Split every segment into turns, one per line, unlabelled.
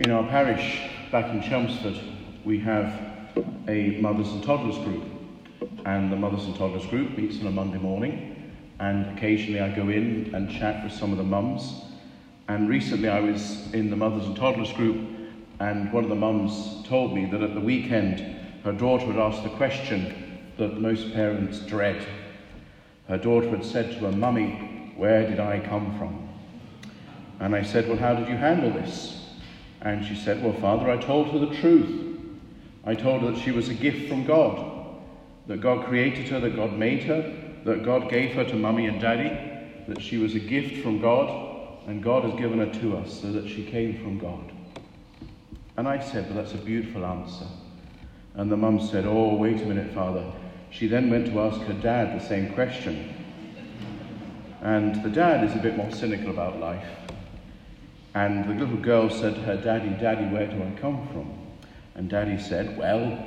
In our parish back in Chelmsford, we have a mothers and toddlers group, and the mothers and toddlers group meets on a Monday morning, and occasionally I go in and chat with some of the mums. And recently I was in the mothers and toddlers group, and one of the mums told me that at the weekend her daughter had asked the question that most parents dread. Her daughter had said to her, Mummy, where did I come from? And I said, Well, how did you handle this? And she said, Well, Father, I told her the truth. I told her that she was a gift from God, that God created her, that God made her, that God gave her to mummy and daddy, that she was a gift from God, and God has given her to us so that she came from God. And I said, Well, that's a beautiful answer. And the mum said, Oh, wait a minute, Father. She then went to ask her dad the same question. And the dad is a bit more cynical about life. And the little girl said to her daddy, Daddy, where do I come from? And daddy said, Well,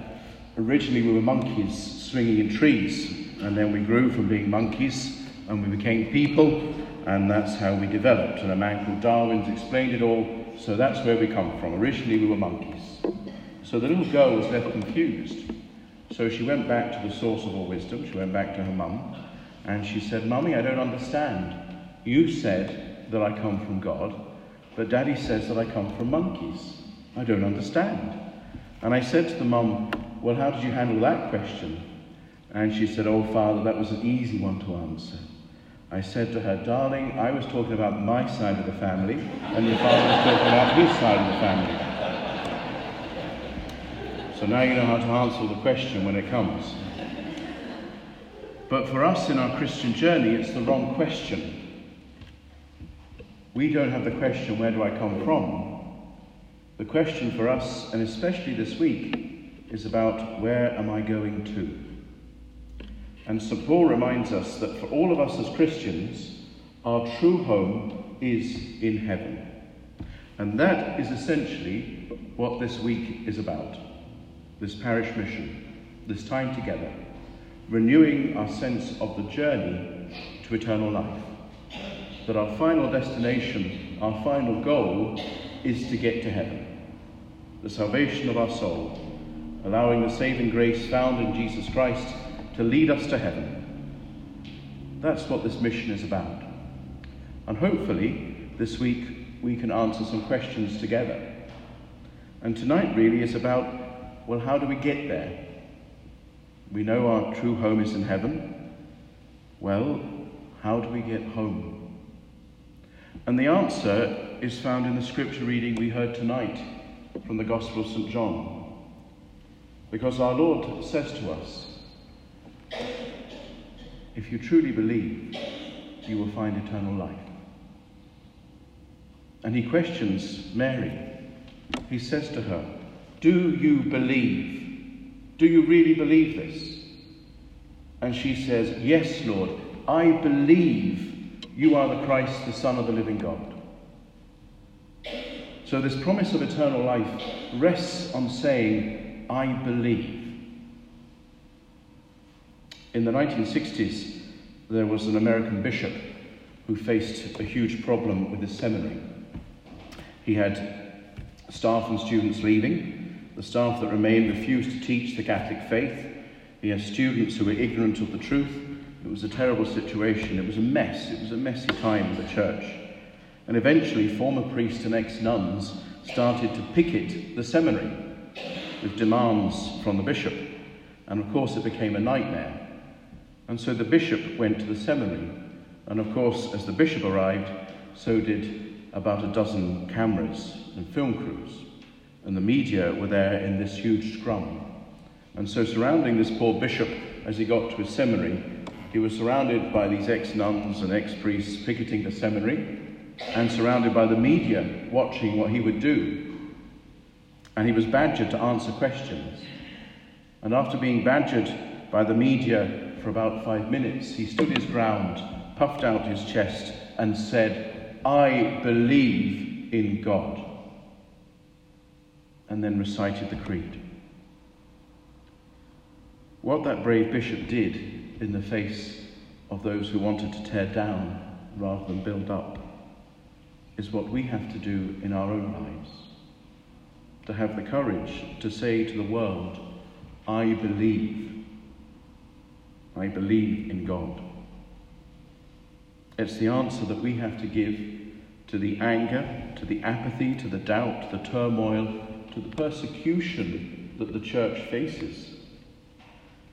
originally we were monkeys swinging in trees, and then we grew from being monkeys and we became people, and that's how we developed. And a man called Darwin's explained it all, so that's where we come from. Originally we were monkeys. So the little girl was left confused. So she went back to the source of all wisdom, she went back to her mum, and she said, Mummy, I don't understand. You said that I come from God, but Daddy says that I come from monkeys. I don't understand. And I said to the mum, Well, how did you handle that question? And she said, Oh, Father, that was an easy one to answer. I said to her, Darling, I was talking about my side of the family, and your father was talking about his side of the family. So now you know how to answer the question when it comes. But for us in our Christian journey, it's the wrong question. We don't have the question, where do I come from? The question for us, and especially this week, is about where am I going to? And St. Paul reminds us that for all of us as Christians, our true home is in heaven. And that is essentially what this week is about this parish mission, this time together, renewing our sense of the journey to eternal life that our final destination, our final goal, is to get to heaven. The salvation of our soul, allowing the saving grace found in Jesus Christ to lead us to heaven. That's what this mission is about. And hopefully, this week, we can answer some questions together. And tonight really is about, well, how do we get there? We know our true home is in heaven. Well, how do we get home? And the answer is found in the scripture reading we heard tonight from the Gospel of St. John. Because our Lord says to us, if you truly believe, you will find eternal life. And he questions Mary. He says to her, Do you believe? Do you really believe this? And she says, Yes, Lord, I believe you are the Christ, the Son of the living God. So, this promise of eternal life rests on saying, I believe. In the 1960s, there was an American bishop who faced a huge problem with his seminary. He had staff and students leaving. The staff that remained refused to teach the Catholic faith. He had students who were ignorant of the truth it was a terrible situation. It was a mess. It was a messy time in the church. And eventually, former priests and ex nuns started to picket the seminary with demands from the bishop. And of course, it became a nightmare. And so the bishop went to the seminary. And of course, as the bishop arrived, so did about a dozen cameras and film crews. And the media were there in this huge scrum. And so, surrounding this poor bishop as he got to his seminary he was surrounded by these ex nuns and ex priests picketing the seminary and surrounded by the media watching what he would do. And he was badgered to answer questions. And after being badgered by the media for about five minutes, he stood his ground, puffed out his chest, and said, I believe in God. And then recited the creed. What that brave bishop did in the face of those who wanted to tear down rather than build up is what we have to do in our own lives. to have the courage to say to the world, I believe. I believe in God. It's the answer that we have to give to the anger, to the apathy, to the doubt, the turmoil, to the persecution that the church faces.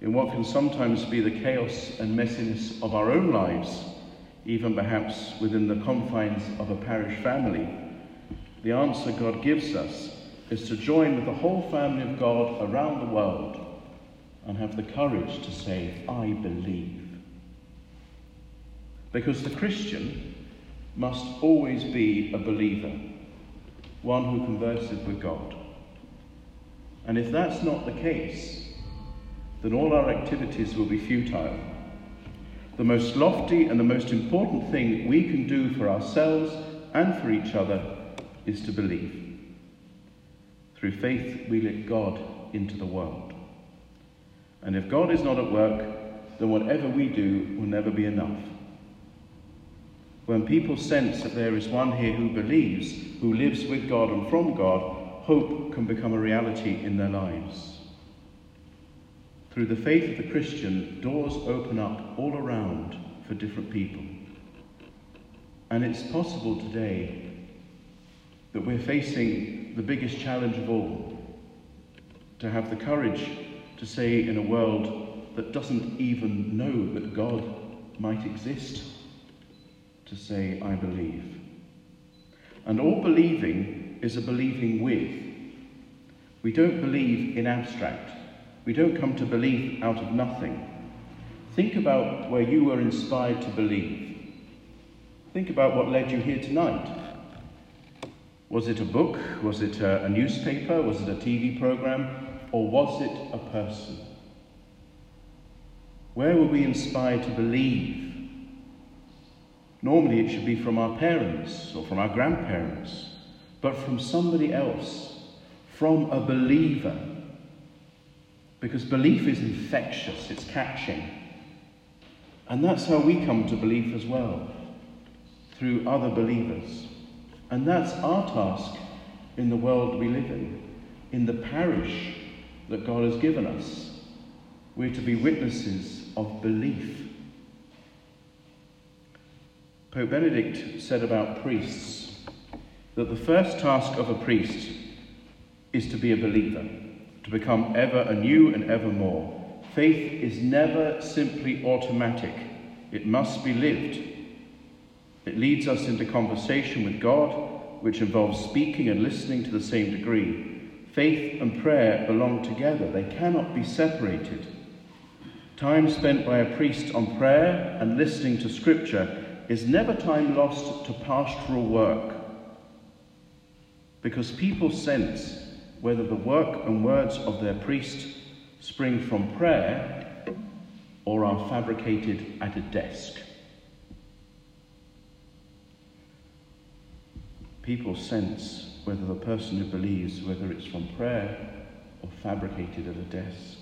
In what can sometimes be the chaos and messiness of our own lives, even perhaps within the confines of a parish family, the answer God gives us is to join with the whole family of God around the world and have the courage to say, I believe. Because the Christian must always be a believer, one who converses with God. And if that's not the case, then all our activities will be futile. The most lofty and the most important thing we can do for ourselves and for each other is to believe. Through faith, we let God into the world. And if God is not at work, then whatever we do will never be enough. When people sense that there is one here who believes, who lives with God and from God, hope can become a reality in their lives. Through the faith of the Christian, doors open up all around for different people. And it's possible today that we're facing the biggest challenge of all to have the courage to say in a world that doesn't even know that God might exist to say, I believe. And all believing is a believing with. We don't believe in abstract. We don't come to belief out of nothing. Think about where you were inspired to believe. Think about what led you here tonight. Was it a book? Was it a, a newspaper? Was it a TV program? Or was it a person? Where were we inspired to believe? Normally, it should be from our parents or from our grandparents, but from somebody else, from a believer. Because belief is infectious, it's catching. And that's how we come to belief as well, through other believers. And that's our task in the world we live in, in the parish that God has given us. We're to be witnesses of belief. Pope Benedict said about priests that the first task of a priest is to be a believer, to become ever anew and ever more. Faith is never simply automatic, it must be lived. It leads us into conversation with God, which involves speaking and listening to the same degree. Faith and prayer belong together, they cannot be separated. Time spent by a priest on prayer and listening to Scripture is never time lost to pastoral work because people sense whether the work and words of their priest spring from prayer or are fabricated at a desk. People sense whether the person who believes, whether it's from prayer or fabricated at a desk.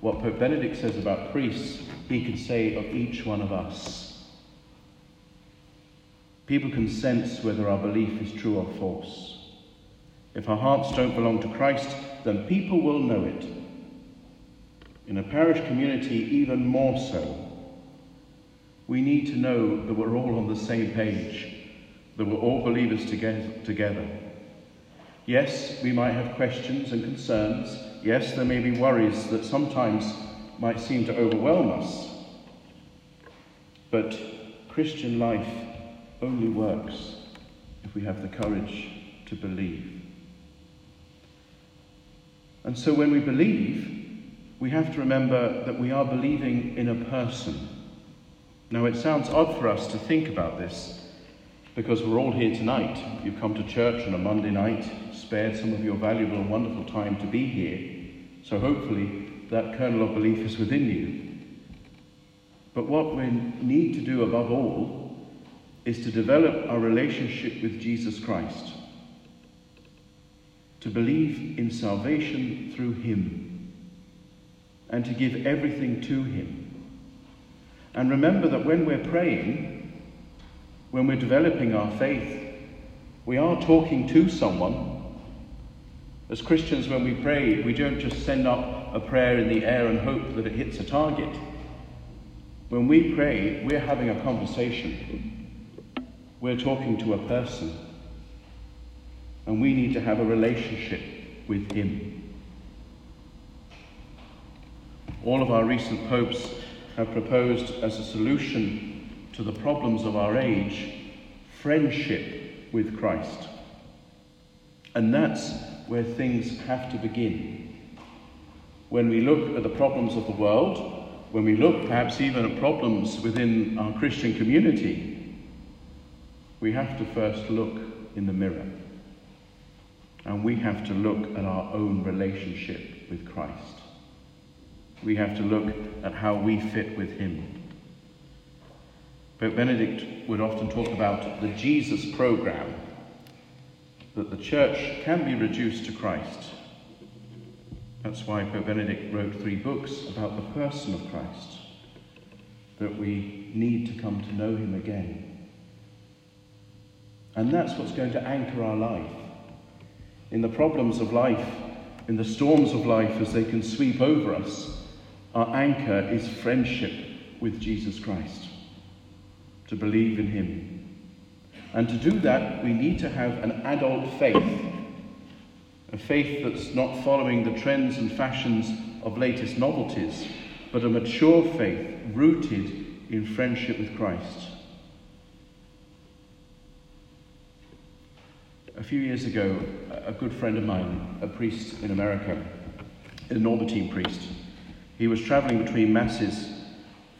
What Pope Benedict says about priests, he can say of each one of us. People can sense whether our belief is true or false. If our hearts don't belong to Christ, then people will know it. In a parish community, even more so. We need to know that we're all on the same page, that we're all believers together. Yes, we might have questions and concerns. Yes, there may be worries that sometimes might seem to overwhelm us. But Christian life only works if we have the courage to believe. And so when we believe, we have to remember that we are believing in a person. Now, it sounds odd for us to think about this because we're all here tonight. You've come to church on a Monday night, spared some of your valuable and wonderful time to be here. So hopefully that kernel of belief is within you. But what we need to do above all is to develop our relationship with Jesus Christ, to believe in salvation through Him, and to give everything to Him. And remember that when we're praying, when we're developing our faith, we are talking to someone, As Christians, when we pray, we don't just send up a prayer in the air and hope that it hits a target. When we pray, we're having a conversation. We're talking to a person. And we need to have a relationship with Him. All of our recent popes have proposed as a solution to the problems of our age friendship with Christ. And that's where things have to begin. When we look at the problems of the world, when we look perhaps even at problems within our Christian community, we have to first look in the mirror. And we have to look at our own relationship with Christ. We have to look at how we fit with Him. Pope Benedict would often talk about the Jesus program, that the church can be reduced to Christ. That's why Pope Benedict wrote three books about the person of Christ, that we need to come to know him again. And that's what's going to anchor our life. In the problems of life, in the storms of life as they can sweep over us, our anchor is friendship with Jesus Christ, to believe in him. And to do that, we need to have an adult faith, a faith that's not following the trends and fashions of latest novelties, but a mature faith rooted in friendship with Christ. A few years ago, a good friend of mine, a priest in America, a Norbertine priest, he was travelling between masses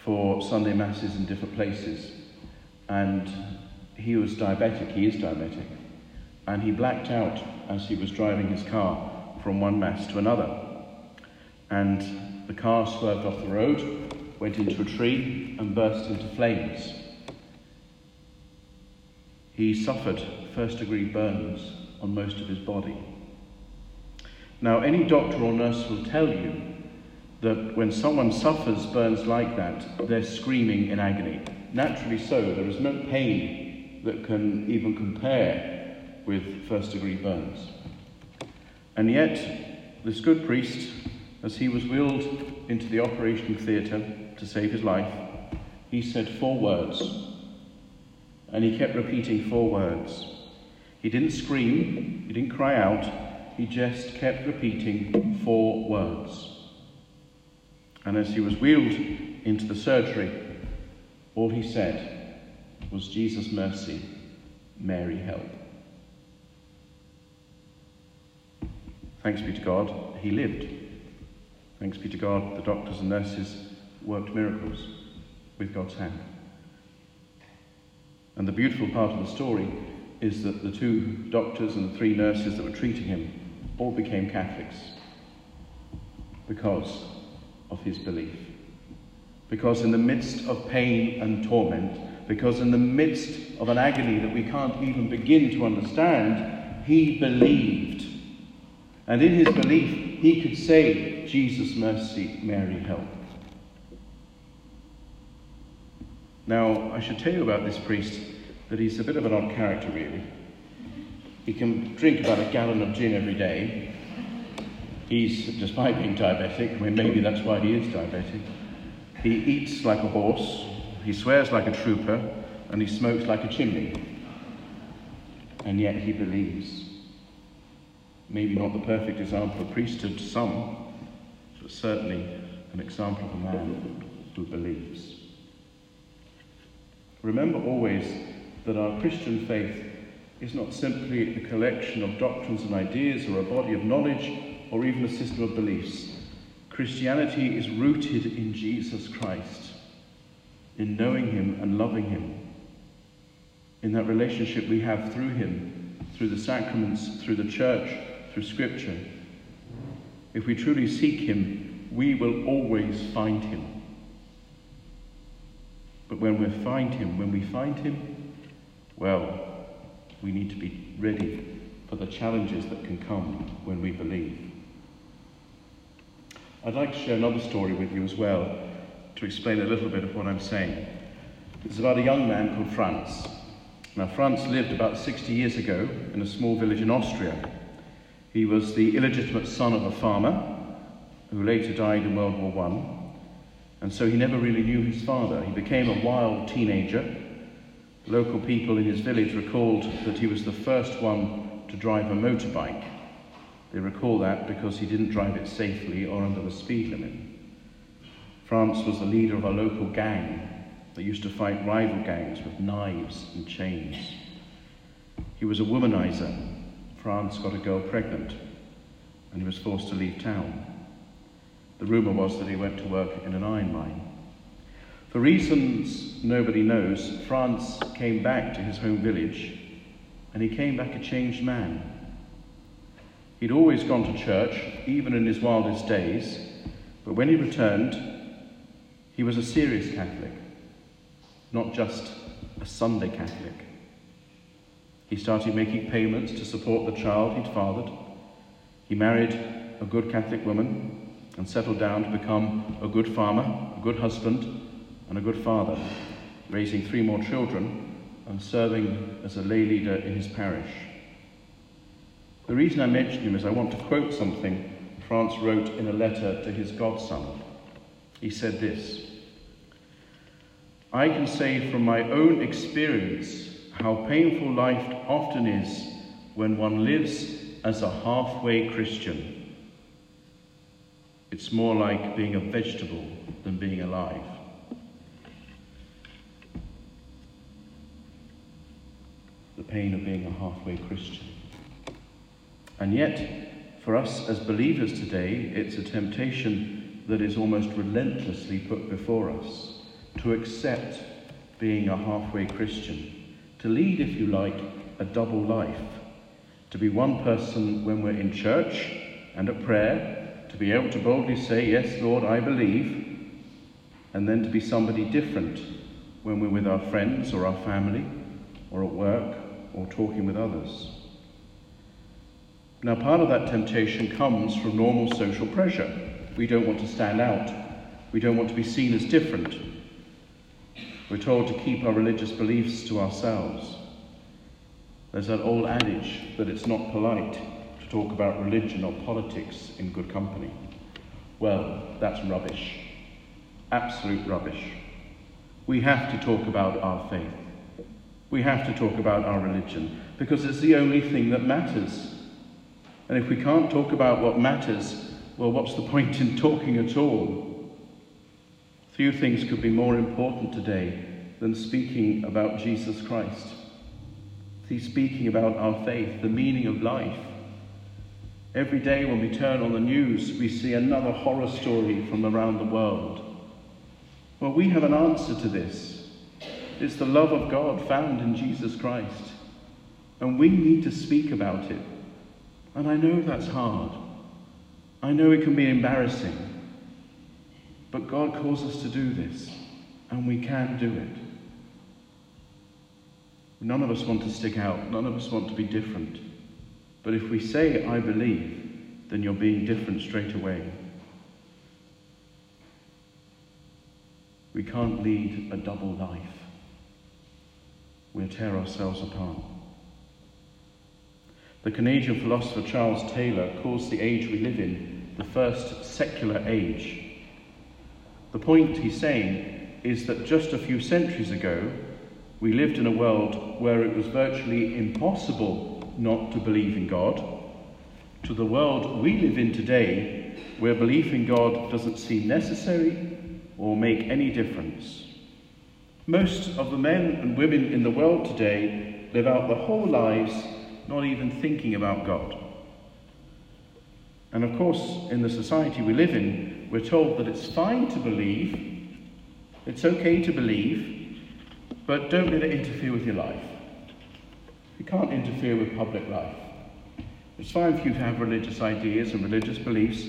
for Sunday masses in different places, and he was diabetic, he is diabetic, and he blacked out as he was driving his car from one mass to another. And the car swerved off the road, went into a tree, and burst into flames. He suffered first degree burns on most of his body. Now, any doctor or nurse will tell you that when someone suffers burns like that, they're screaming in agony. Naturally so, there is no pain that can even compare with first degree burns. And yet, this good priest, as he was wheeled into the operating theatre to save his life, he said four words. And he kept repeating four words. He didn't scream, he didn't cry out, he just kept repeating four words. And as he was wheeled into the surgery, all he said was, Jesus, mercy, Mary, help. Thanks be to God, he lived. Thanks be to God, the doctors and nurses worked miracles with God's hand. And the beautiful part of the story is that the two doctors and the three nurses that were treating him all became Catholics because of his belief. Because in the midst of pain and torment, because in the midst of an agony that we can't even begin to understand, he believed. And in his belief, he could say, Jesus, mercy, Mary, help. Now, I should tell you about this priest that he's a bit of an odd character, really. He can drink about a gallon of gin every day, He's, despite being diabetic, I mean, maybe that's why he is diabetic, he eats like a horse, he swears like a trooper, and he smokes like a chimney. And yet he believes. Maybe not the perfect example of priesthood to some, but certainly an example of a man who believes. Remember always that our Christian faith is not simply a collection of doctrines and ideas or a body of knowledge or even a system of beliefs. Christianity is rooted in Jesus Christ, in knowing Him and loving Him, in that relationship we have through Him, through the sacraments, through the church, through Scripture. If we truly seek Him, we will always find Him. But when we find Him, when we find Him, well, we need to be ready for the challenges that can come when we believe. I'd like to share another story with you as well to explain a little bit of what I'm saying. It's about a young man called Franz. Now, Franz lived about 60 years ago in a small village in Austria. He was the illegitimate son of a farmer who later died in World War I, and so he never really knew his father. He became a wild teenager. Local people in his village recalled that he was the first one to drive a motorbike. They recall that because he didn't drive it safely or under the speed limit. Franz was the leader of a local gang that used to fight rival gangs with knives and chains. He was a womanizer. Franz got a girl pregnant and he was forced to leave town. The rumour was that he went to work in an iron mine. For reasons nobody knows, Franz came back to his home village and he came back a changed man. He'd always gone to church, even in his wildest days, but when he returned, he was a serious Catholic, not just a Sunday Catholic. He started making payments to support the child he'd fathered. He married a good Catholic woman and settled down to become a good farmer, a good husband, and a good father, raising three more children and serving as a lay leader in his parish. The reason I mention him is I want to quote something Franz wrote in a letter to his godson. He said this I can say from my own experience how painful life often is when one lives as a halfway Christian. It's more like being a vegetable than being alive. The pain of being a halfway Christian. And yet, for us as believers today, it's a temptation that is almost relentlessly put before us to accept being a halfway Christian, to lead, if you like, a double life, to be one person when we're in church and at prayer, to be able to boldly say, Yes, Lord, I believe, and then to be somebody different when we're with our friends or our family or at work or talking with others. Now, part of that temptation comes from normal social pressure. We don't want to stand out. We don't want to be seen as different. We're told to keep our religious beliefs to ourselves. There's that old adage that it's not polite to talk about religion or politics in good company. Well, that's rubbish. Absolute rubbish. We have to talk about our faith. We have to talk about our religion because it's the only thing that matters. And if we can't talk about what matters, well, what's the point in talking at all? Few things could be more important today than speaking about Jesus Christ. He's speaking about our faith, the meaning of life, Every day when we turn on the news, we see another horror story from around the world. Well, we have an answer to this. It's the love of God found in Jesus Christ. And we need to speak about it. And I know that's hard. I know it can be embarrassing. But God calls us to do this, and we can do it. None of us want to stick out, none of us want to be different. But if we say, I believe, then you're being different straight away. We can't lead a double life. We'll tear ourselves apart. The Canadian philosopher Charles Taylor calls the age we live in the first secular age. The point he's saying is that just a few centuries ago, we lived in a world where it was virtually impossible not to believe in God, to the world we live in today, where belief in God doesn't seem necessary or make any difference. Most of the men and women in the world today live out their whole lives not even thinking about God. And of course, in the society we live in, we're told that it's fine to believe, it's okay to believe, but don't let it interfere with your life. You can't interfere with public life. It's fine for you to have religious ideas and religious beliefs,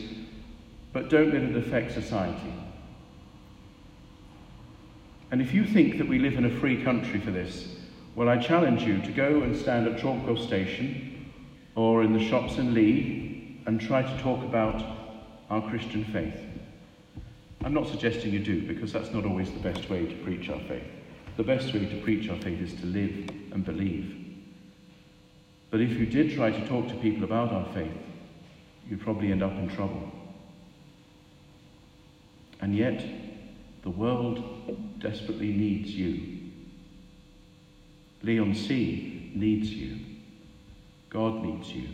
but don't let it affect society. And if you think that we live in a free country for this, well, I challenge you to go and stand at Chalkwell Station or in the shops in Leigh and try to talk about our Christian faith. I'm not suggesting you do, because that's not always the best way to preach our faith. The best way to preach our faith is to live and believe. But if you did try to talk to people about our faith, you'd probably end up in trouble. And yet, the world desperately needs you. Leigh-on-Sea needs you. God needs you.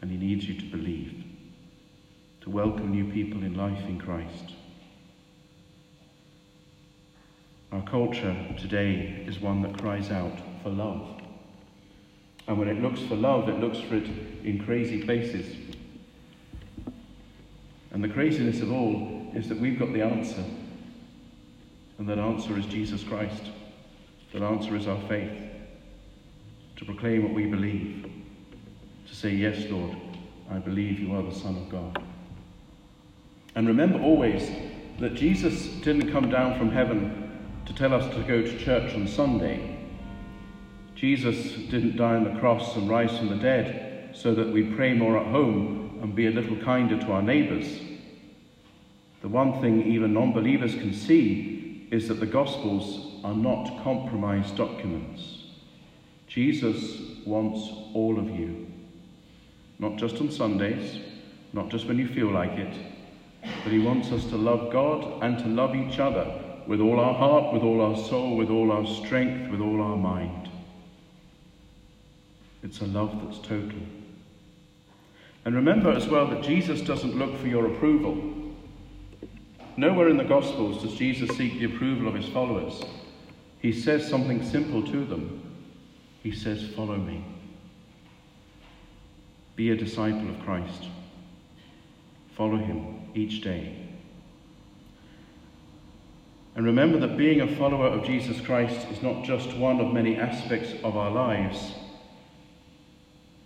And He needs you to believe, to welcome new people in life in Christ. Our culture today is one that cries out for love. And when it looks for love, it looks for it in crazy places. And the craziness of all is that we've got the answer. And that answer is Jesus Christ. That answer is our faith. To proclaim what we believe. To say, Yes, Lord, I believe you are the Son of God. And remember always that Jesus didn't come down from heaven to tell us to go to church on Sunday. Jesus didn't die on the cross and rise from the dead so that we pray more at home and be a little kinder to our neighbours. The one thing even non believers can see is that the Gospels are not compromised documents. Jesus wants all of you, not just on Sundays, not just when you feel like it, but He wants us to love God and to love each other with all our heart, with all our soul, with all our strength, with all our mind. It's a love that's total. And remember as well that Jesus doesn't look for your approval. Nowhere in the Gospels does Jesus seek the approval of his followers. He says something simple to them. He says, Follow me. Be a disciple of Christ. Follow him each day. And remember that being a follower of Jesus Christ is not just one of many aspects of our lives.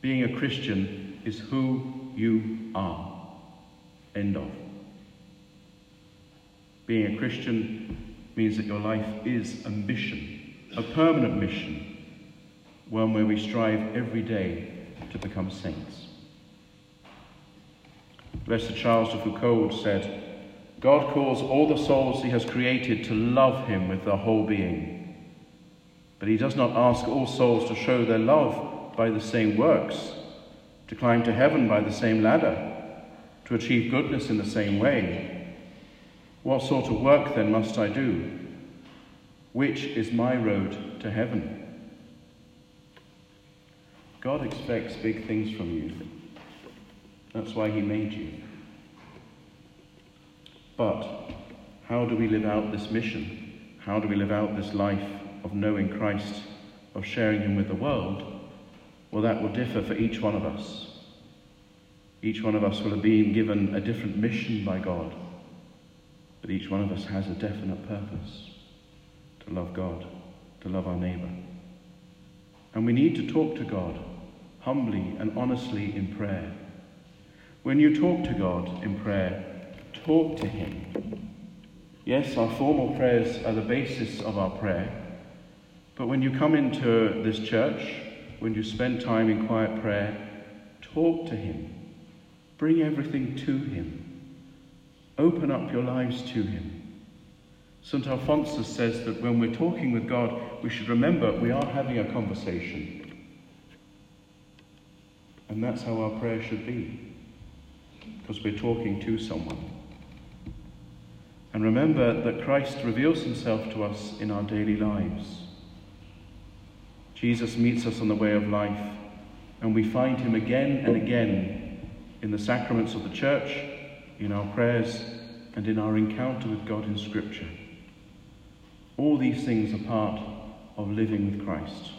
Being a Christian is who you are. End of. Being a Christian means that your life is a mission, a permanent mission, one where we strive every day to become saints. Blessed Charles de Foucauld said, God calls all the souls he has created to love him with their whole being. But he does not ask all souls to show their love by the same works, to climb to heaven by the same ladder, to achieve goodness in the same way. What sort of work then must I do? Which is my road to heaven? God expects big things from you. That's why he made you. But how do we live out this mission? How do we live out this life of knowing Christ, of sharing Him with the world? Well, that will differ for each one of us. Each one of us will have been given a different mission by God, each one of us has a definite purpose to love God, to love our neighbour. And we need to talk to God humbly and honestly in prayer. When you talk to God in prayer, talk to Him. Yes, our formal prayers are the basis of our prayer, but when you come into this church, when you spend time in quiet prayer, talk to Him. Bring everything to Him. Open up your lives to Him. St. Alphonsus says that when we're talking with God, we should remember we are having a conversation. And that's how our prayer should be, because we're talking to someone. And remember that Christ reveals himself to us in our daily lives. Jesus meets us on the way of life, and we find him again and again in the sacraments of the church, in our prayers, and in our encounter with God in Scripture. All these things are part of living with Christ.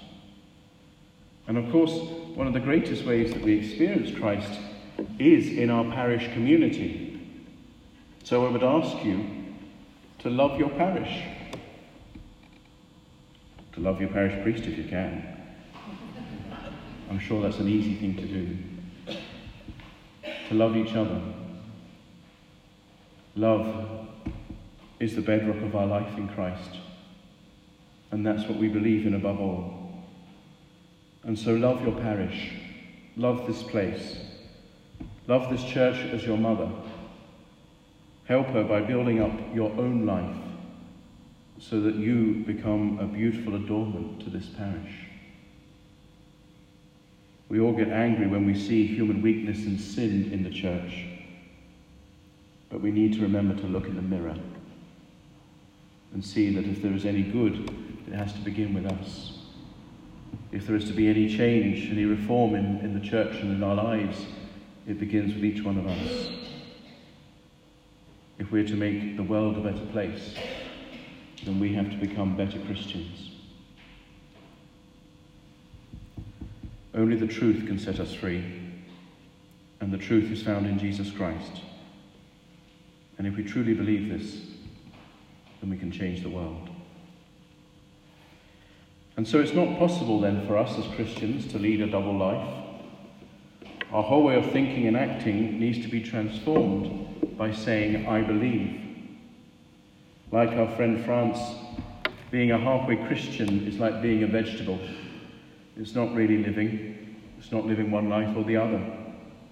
And of course, one of the greatest ways that we experience Christ is in our parish community. So I would ask you to love your parish. To love your parish priest if you can. I'm sure that's an easy thing to do. To love each other. Love is the bedrock of our life in Christ. And that's what we believe in above all. And so love your parish. Love this place. Love this church as your mother. Help her by building up your own life so that you become a beautiful adornment to this parish. We all get angry when we see human weakness and sin in the church. But we need to remember to look in the mirror and see that if there is any good, it has to begin with us. If there is to be any change, any reform in, in the church and in our lives, it begins with each one of us. If we're to make the world a better place, then we have to become better Christians. Only the truth can set us free, and the truth is found in Jesus Christ. And if we truly believe this, then we can change the world. And so it's not possible then for us as Christians to lead a double life. Our whole way of thinking and acting needs to be transformed by saying, I believe. Like our friend Franz, being a halfway Christian is like being a vegetable. It's not really living. It's not living one life or the other.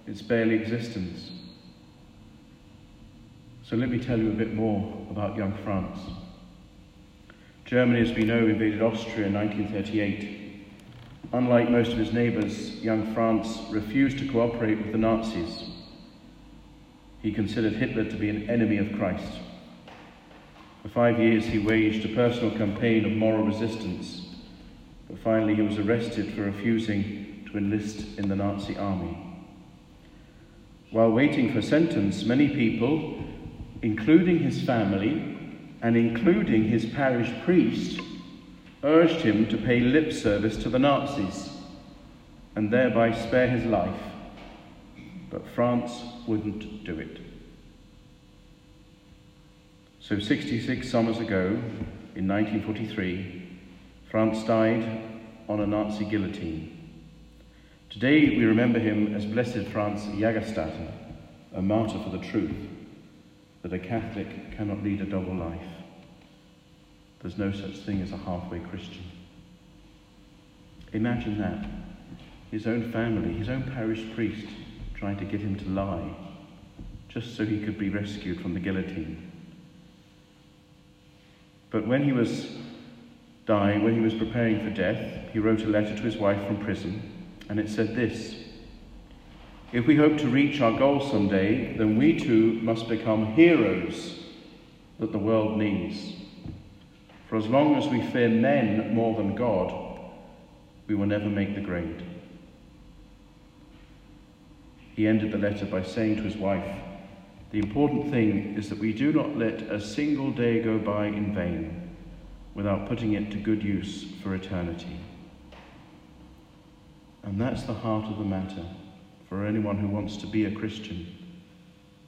It's barely existence. So let me tell you a bit more about young Franz. Germany, as we know, invaded Austria in 1938. Unlike most of his neighbours, young Franz refused to cooperate with the Nazis. He considered Hitler to be an enemy of Christ. For five years, he waged a personal campaign of moral resistance, but finally, he was arrested for refusing to enlist in the Nazi army. While waiting for sentence, many people, including his family and including his parish priest, urged him to pay lip service to the Nazis and thereby spare his life. But Franz wouldn't do it. So, 66 summers ago, in 1943, Franz died on a Nazi guillotine. Today, we remember him as Blessed Franz Jägerstätter, a martyr for the truth that a Catholic cannot lead a double life. There's no such thing as a halfway Christian. Imagine that. His own family, his own parish priest, trying to get him to lie just so he could be rescued from the guillotine. But when he was dying, when he was preparing for death, he wrote a letter to his wife from prison, and it said this if we hope to reach our goal someday, then we too must become heroes that the world needs. For as long as we fear men more than God, we will never make the grade. He ended the letter by saying to his wife, The important thing is that we do not let a single day go by in vain without putting it to good use for eternity. And that's the heart of the matter for anyone who wants to be a Christian.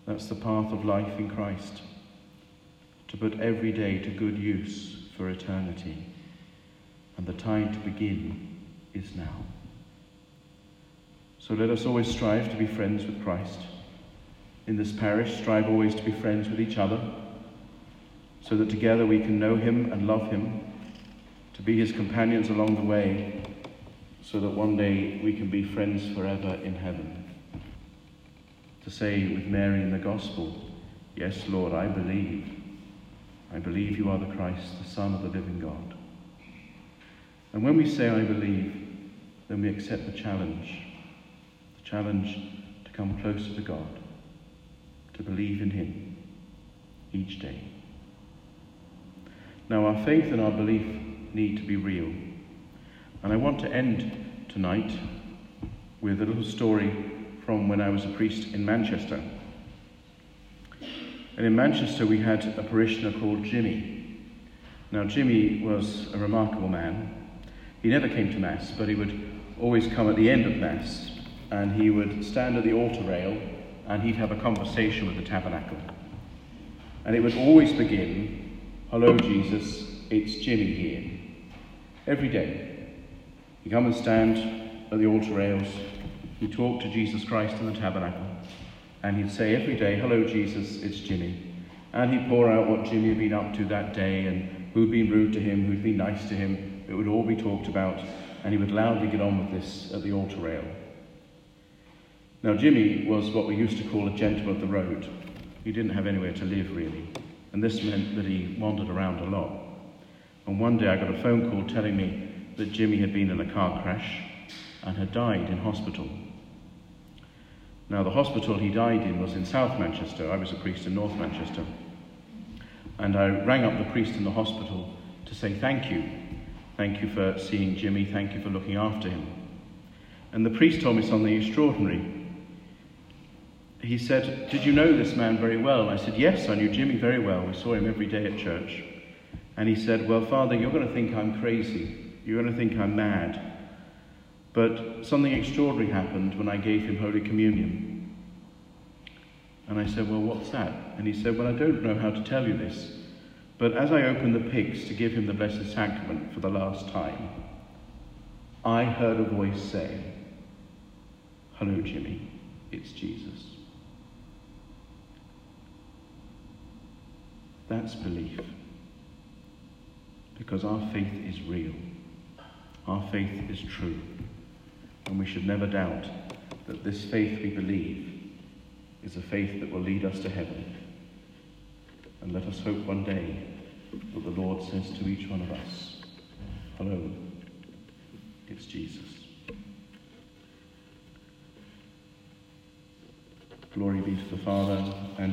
That's the path of life in Christ. To put every day to good use for eternity. And the time to begin is now. So let us always strive to be friends with Christ. In this parish, strive always to be friends with each other, so that together we can know him and love him, to be his companions along the way, so that one day we can be friends forever in heaven. To say with Mary in the Gospel, Yes, Lord, I believe. I believe you are the Christ, the Son of the living God. And when we say, I believe, then we accept the challenge the challenge to come closer to God, to believe in Him each day. Now, our faith and our belief need to be real. And I want to end tonight with a little story from when I was a priest in Manchester. And in Manchester, we had a parishioner called Jimmy. Now, Jimmy was a remarkable man. He never came to Mass, but he would always come at the end of Mass, and he would stand at the altar rail and he'd have a conversation with the tabernacle. And it would always begin, Hello, Jesus, it's Jimmy here. Every day. He'd come and stand at the altar rails, he'd talk to Jesus Christ in the tabernacle, and he'd say every day, Hello, Jesus, it's Jimmy. And he'd pour out what Jimmy had been up to that day and who'd been rude to him, who'd been nice to him. It would all be talked about, and he would loudly get on with this at the altar rail. Now, Jimmy was what we used to call a gentleman of the road. He didn't have anywhere to live, really, and this meant that he wandered around a lot. And one day I got a phone call telling me that Jimmy had been in a car crash and had died in hospital. Now, the hospital he died in was in South Manchester. I was a priest in North Manchester. And I rang up the priest in the hospital to say thank you. Thank you for seeing Jimmy. Thank you for looking after him. And the priest told me something extraordinary. He said, Did you know this man very well? I said, Yes, I knew Jimmy very well. We saw him every day at church. And he said, Well, Father, you're going to think I'm crazy. You're going to think I'm mad. But something extraordinary happened when I gave him Holy Communion. And I said, Well, what's that? And he said, Well, I don't know how to tell you this. But as I opened the pyx to give him the Blessed Sacrament for the last time, I heard a voice say, Hello, Jimmy, it's Jesus. That's belief. Because our faith is real. Our faith is true. And we should never doubt that this faith we believe is a faith that will lead us to heaven. And let us hope one day that the Lord says to each one of us, Hello, it's Jesus. Glory be to the Father and